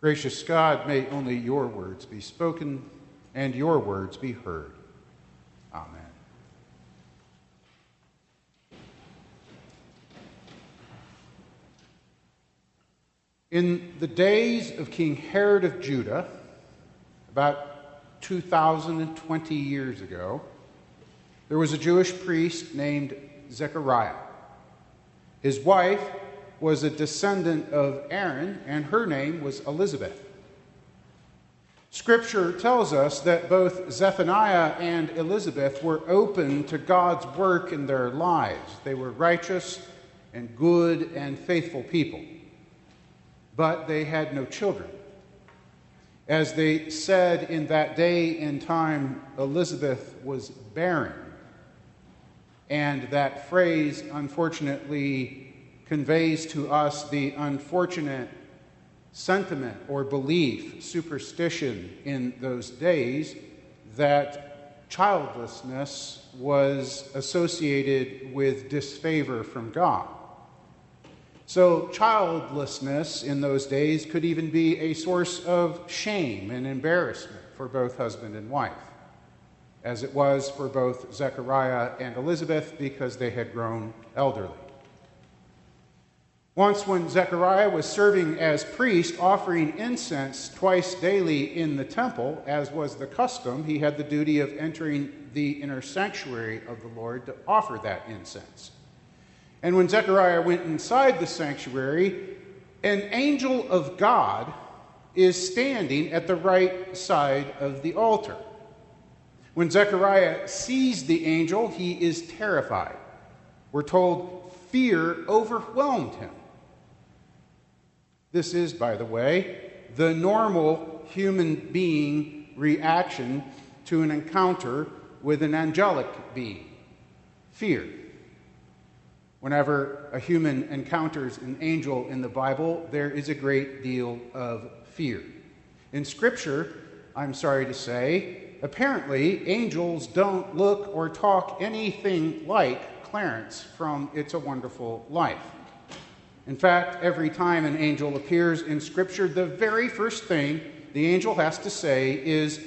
Gracious God, may only your words be spoken and your words be heard. Amen. In the days of King Herod of Judah, about 2,020 years ago, there was a Jewish priest named Zechariah. His wife was a descendant of Aaron, and her name was Elizabeth. Scripture tells us that both Zechariah and Elizabeth were open to God's work in their lives. They were righteous and good and faithful people, but they had no children. As they said in that day and time, Elizabeth was barren. And that phrase, unfortunately, conveys to us the unfortunate sentiment or belief, superstition in those days that childlessness was associated with disfavor from God. So, childlessness in those days could even be a source of shame and embarrassment for both husband and wife, as it was for both Zechariah and Elizabeth because they had grown elderly. Once, when Zechariah was serving as priest, offering incense twice daily in the temple, as was the custom, he had the duty of entering the inner sanctuary of the Lord to offer that incense. And when Zechariah went inside the sanctuary, an angel of God is standing at the right side of the altar. When Zechariah sees the angel, he is terrified. We're told fear overwhelmed him. This is, by the way, the normal human being reaction to an encounter with an angelic being fear. Whenever a human encounters an angel in the Bible, there is a great deal of fear. In Scripture, I'm sorry to say, apparently angels don't look or talk anything like Clarence from It's a Wonderful Life. In fact, every time an angel appears in Scripture, the very first thing the angel has to say is,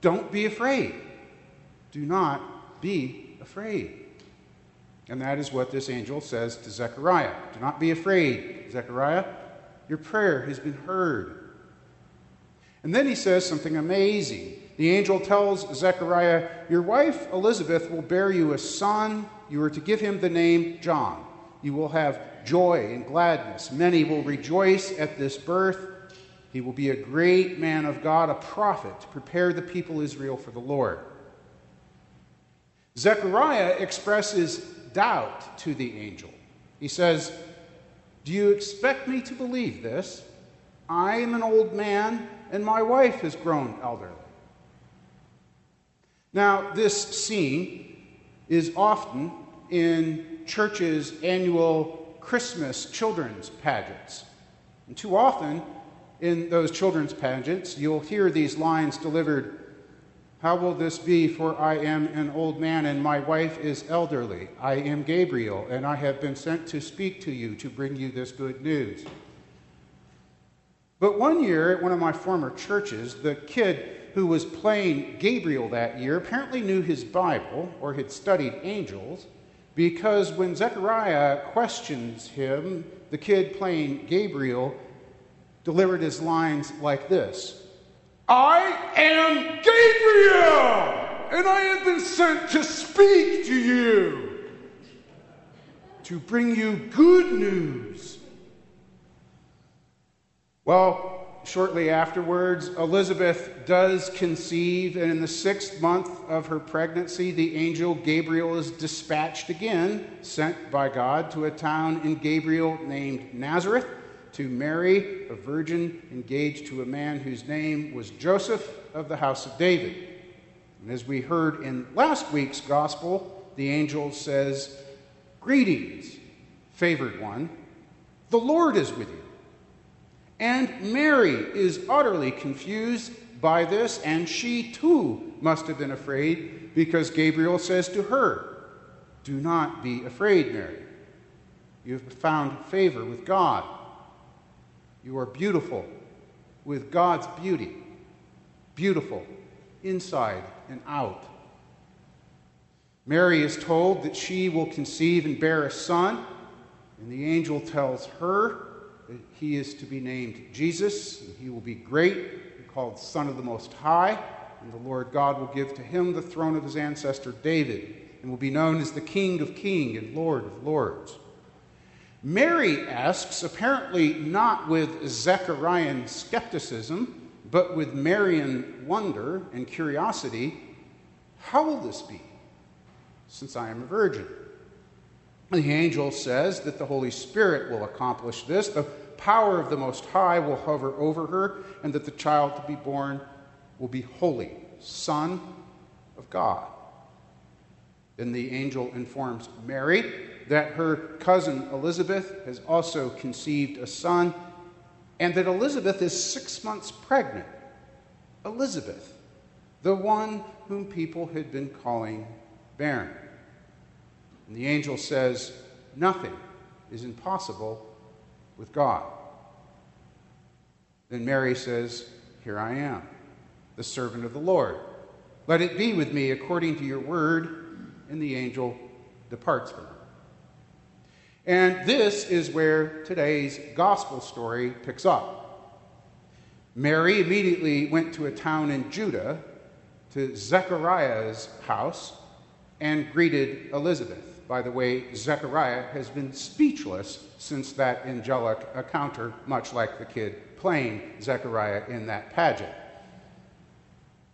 Don't be afraid. Do not be afraid. And that is what this angel says to Zechariah. Do not be afraid, Zechariah. Your prayer has been heard. And then he says something amazing. The angel tells Zechariah, Your wife Elizabeth will bear you a son. You are to give him the name John. You will have joy and gladness. Many will rejoice at this birth. He will be a great man of God, a prophet, to prepare the people Israel for the Lord. Zechariah expresses doubt to the angel. He says, Do you expect me to believe this? I am an old man, and my wife has grown elderly. Now, this scene is often in churches' annual Christmas children's pageants. And too often in those children's pageants, you'll hear these lines delivered how will this be? For I am an old man and my wife is elderly. I am Gabriel, and I have been sent to speak to you to bring you this good news. But one year at one of my former churches, the kid who was playing Gabriel that year apparently knew his Bible or had studied angels because when Zechariah questions him, the kid playing Gabriel delivered his lines like this I am Gabriel, and I have been sent to speak to you, to bring you good news. Well, shortly afterwards, Elizabeth does conceive, and in the sixth month of her pregnancy, the angel Gabriel is dispatched again, sent by God to a town in Galilee named Nazareth to Mary, a virgin engaged to a man whose name was Joseph of the house of David. And as we heard in last week's gospel, the angel says, Greetings, favored one, the Lord is with you. And Mary is utterly confused by this, and she too must have been afraid because Gabriel says to her, Do not be afraid, Mary. You have found favor with God. You are beautiful with God's beauty, beautiful inside and out. Mary is told that she will conceive and bear a son, and the angel tells her he is to be named Jesus, and he will be great, called Son of the Most High, and the Lord God will give to him the throne of his ancestor David, and will be known as the King of Kings and Lord of Lords. Mary asks, apparently not with Zechariah skepticism, but with Marian wonder and curiosity, how will this be, since I am a virgin? The angel says that the Holy Spirit will accomplish this. The power of the Most High will hover over her, and that the child to be born will be holy, Son of God. Then the angel informs Mary that her cousin Elizabeth has also conceived a son, and that Elizabeth is six months pregnant. Elizabeth, the one whom people had been calling barren. And the angel says, Nothing is impossible with God. Then Mary says, Here I am, the servant of the Lord. Let it be with me according to your word. And the angel departs from her. And this is where today's gospel story picks up. Mary immediately went to a town in Judah, to Zechariah's house, and greeted Elizabeth. By the way, Zechariah has been speechless since that angelic encounter, much like the kid playing Zechariah in that pageant.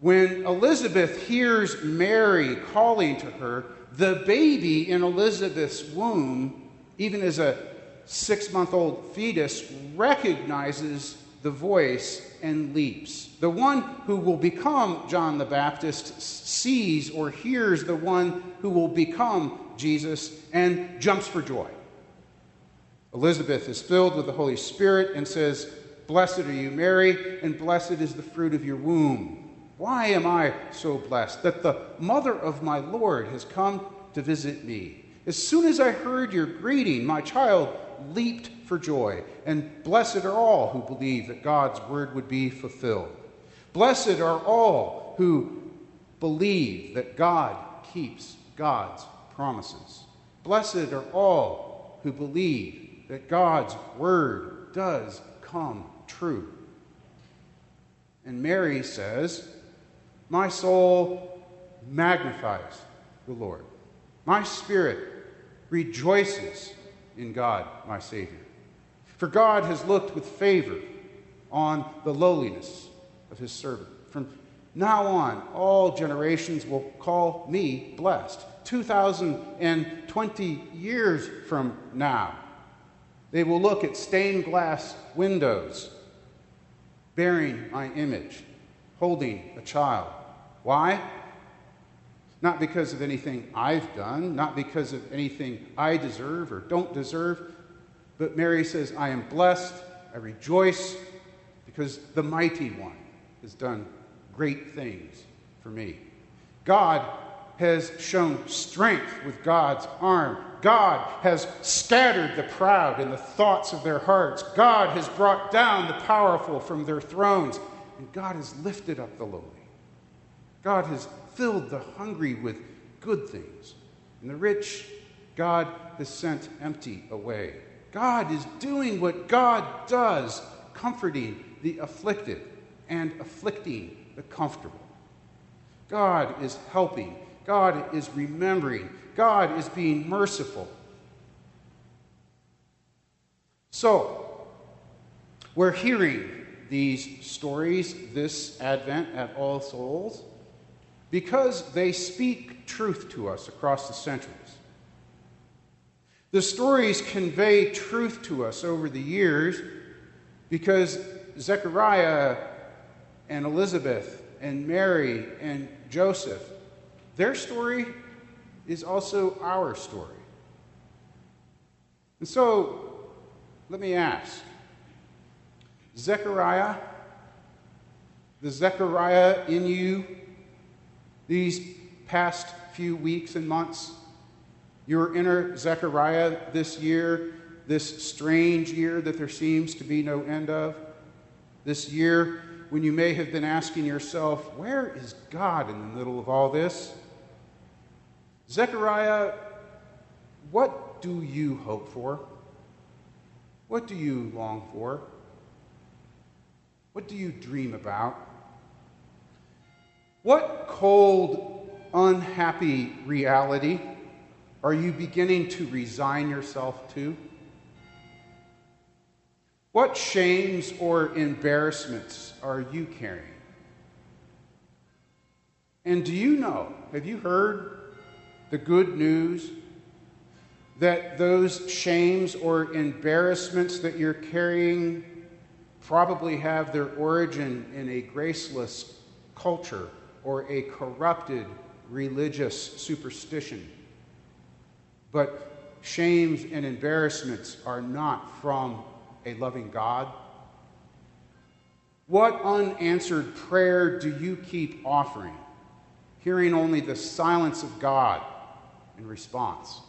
When Elizabeth hears Mary calling to her, the baby in Elizabeth's womb even as a six month old fetus, recognizes the voice and leaps. The one who will become John the Baptist sees or hears the one who will become Jesus and jumps for joy. Elizabeth is filled with the Holy Spirit and says, Blessed are you, Mary, and blessed is the fruit of your womb. Why am I so blessed that the mother of my Lord has come to visit me? As soon as I heard your greeting, my child leaped for joy. And blessed are all who believe that God's word would be fulfilled. Blessed are all who believe that God keeps God's promises. Blessed are all who believe that God's word does come true. And Mary says, My soul magnifies the Lord. My spirit rejoices in God, my Savior. For God has looked with favor on the lowliness of his servant. From now on, all generations will call me blessed. 2,020 years from now, they will look at stained glass windows bearing my image, holding a child. Why? Not because of anything I've done, not because of anything I deserve or don't deserve, but Mary says, I am blessed, I rejoice, because the mighty one has done great things for me. God has shown strength with God's arm. God has scattered the proud in the thoughts of their hearts. God has brought down the powerful from their thrones. And God has lifted up the lowly. God has filled the hungry with good things, and the rich God has sent empty away. God is doing what God does, comforting the afflicted and afflicting the comfortable. God is helping. God is remembering. God is being merciful. So, we're hearing these stories this Advent at All Souls because they speak truth to us across the centuries. The stories convey truth to us over the years because Zechariah and Elizabeth and Mary and Joseph, their story is also our story. And so, let me ask Zechariah, the Zechariah in you these past few weeks and months. Your inner Zechariah this year, this strange year that there seems to be no end of. This year, when you may have been asking yourself, where is God in the middle of all this? Zechariah, what do you hope for? What do you long for? What do you dream about? What cold, unhappy reality are you beginning to resign yourself to? What shames or embarrassments are you carrying? And do you know, have you heard the good news that those shames or embarrassments that you're carrying probably have their origin in a graceless culture or a corrupted religious superstition? But shames and embarrassments are not from a loving God? What unanswered prayer do you keep offering, hearing only the silence of God in response?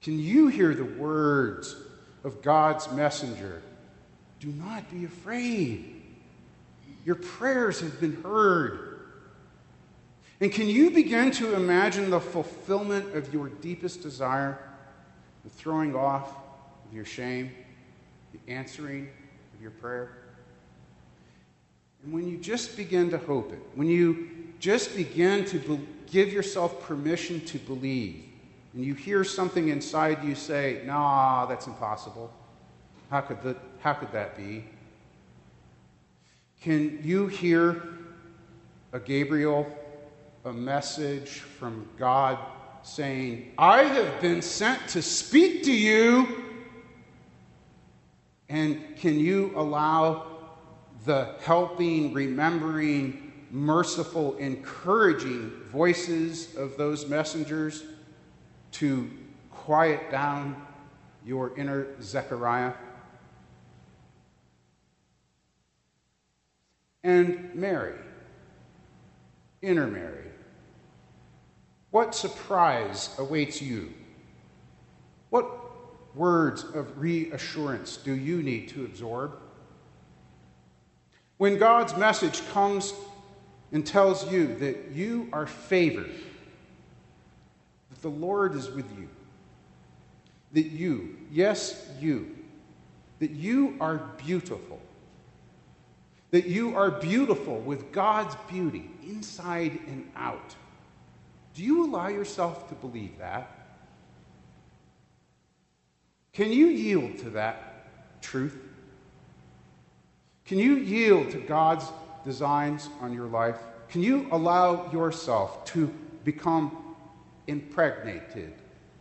Can you hear the words of God's messenger? Do not be afraid. Your prayers have been heard. And can you begin to imagine the fulfillment of your deepest desire, the throwing off of your shame, the answering of your prayer? And when you just begin to hope it, when you just begin to be- give yourself permission to believe, and you hear something inside you say, nah, that's impossible. How could, that, how could that be? Can you hear a Gabriel, a message from God saying, I have been sent to speak to you? And can you allow the helping, remembering, merciful, encouraging voices of those messengers to quiet down your inner Zechariah? And Mary, inner Mary, what surprise awaits you? What words of reassurance do you need to absorb? When God's message comes and tells you that you are favored, that the Lord is with you, that you, yes, you, that you are beautiful, that you are beautiful with God's beauty inside and out. Do you allow yourself to believe that? Can you yield to that truth? Can you yield to God's designs on your life? Can you allow yourself to become impregnated,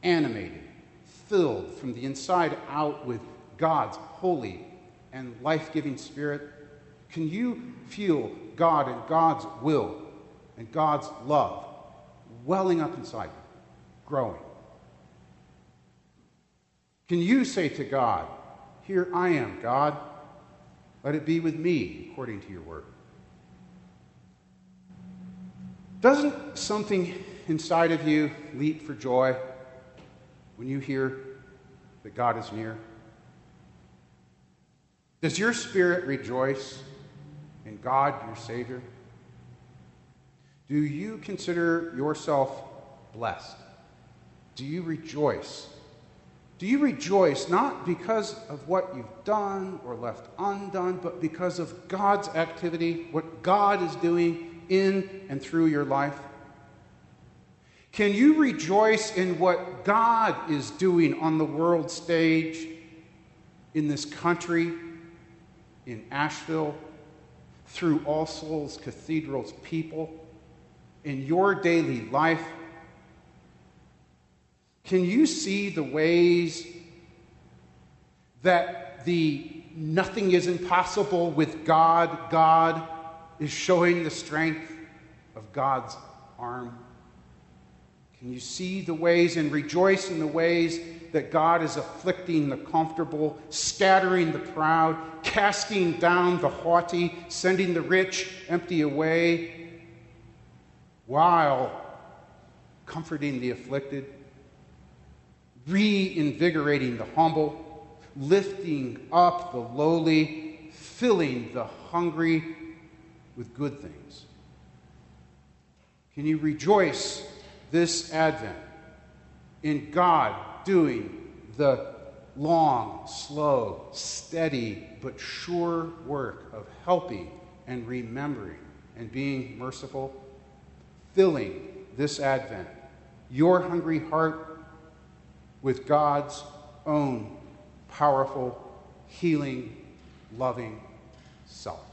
animated, filled from the inside out with God's holy and life giving spirit? Can you feel God and God's will and God's love welling up inside you, growing? Can you say to God, Here I am, God, let it be with me according to your word? Doesn't something inside of you leap for joy when you hear that God is near? Does your spirit rejoice in God, your Savior? Do you consider yourself blessed? Do you rejoice do you rejoice not because of what you've done or left undone, but because of God's activity, what God is doing in and through your life? Can you rejoice in what God is doing on the world stage, in this country, in Asheville, through All Souls Cathedral's people, in your daily life? Can you see the ways that the nothing is impossible with God, God is showing the strength of God's arm? Can you see the ways and rejoice in the ways that God is afflicting the comfortable, scattering the proud, casting down the haughty, sending the rich empty away, while comforting the afflicted? reinvigorating the humble, lifting up the lowly, filling the hungry with good things? Can you rejoice this Advent in God doing the long, slow, steady, but sure work of helping and remembering and being merciful, filling this Advent your hungry heart with God's own powerful, healing, loving self.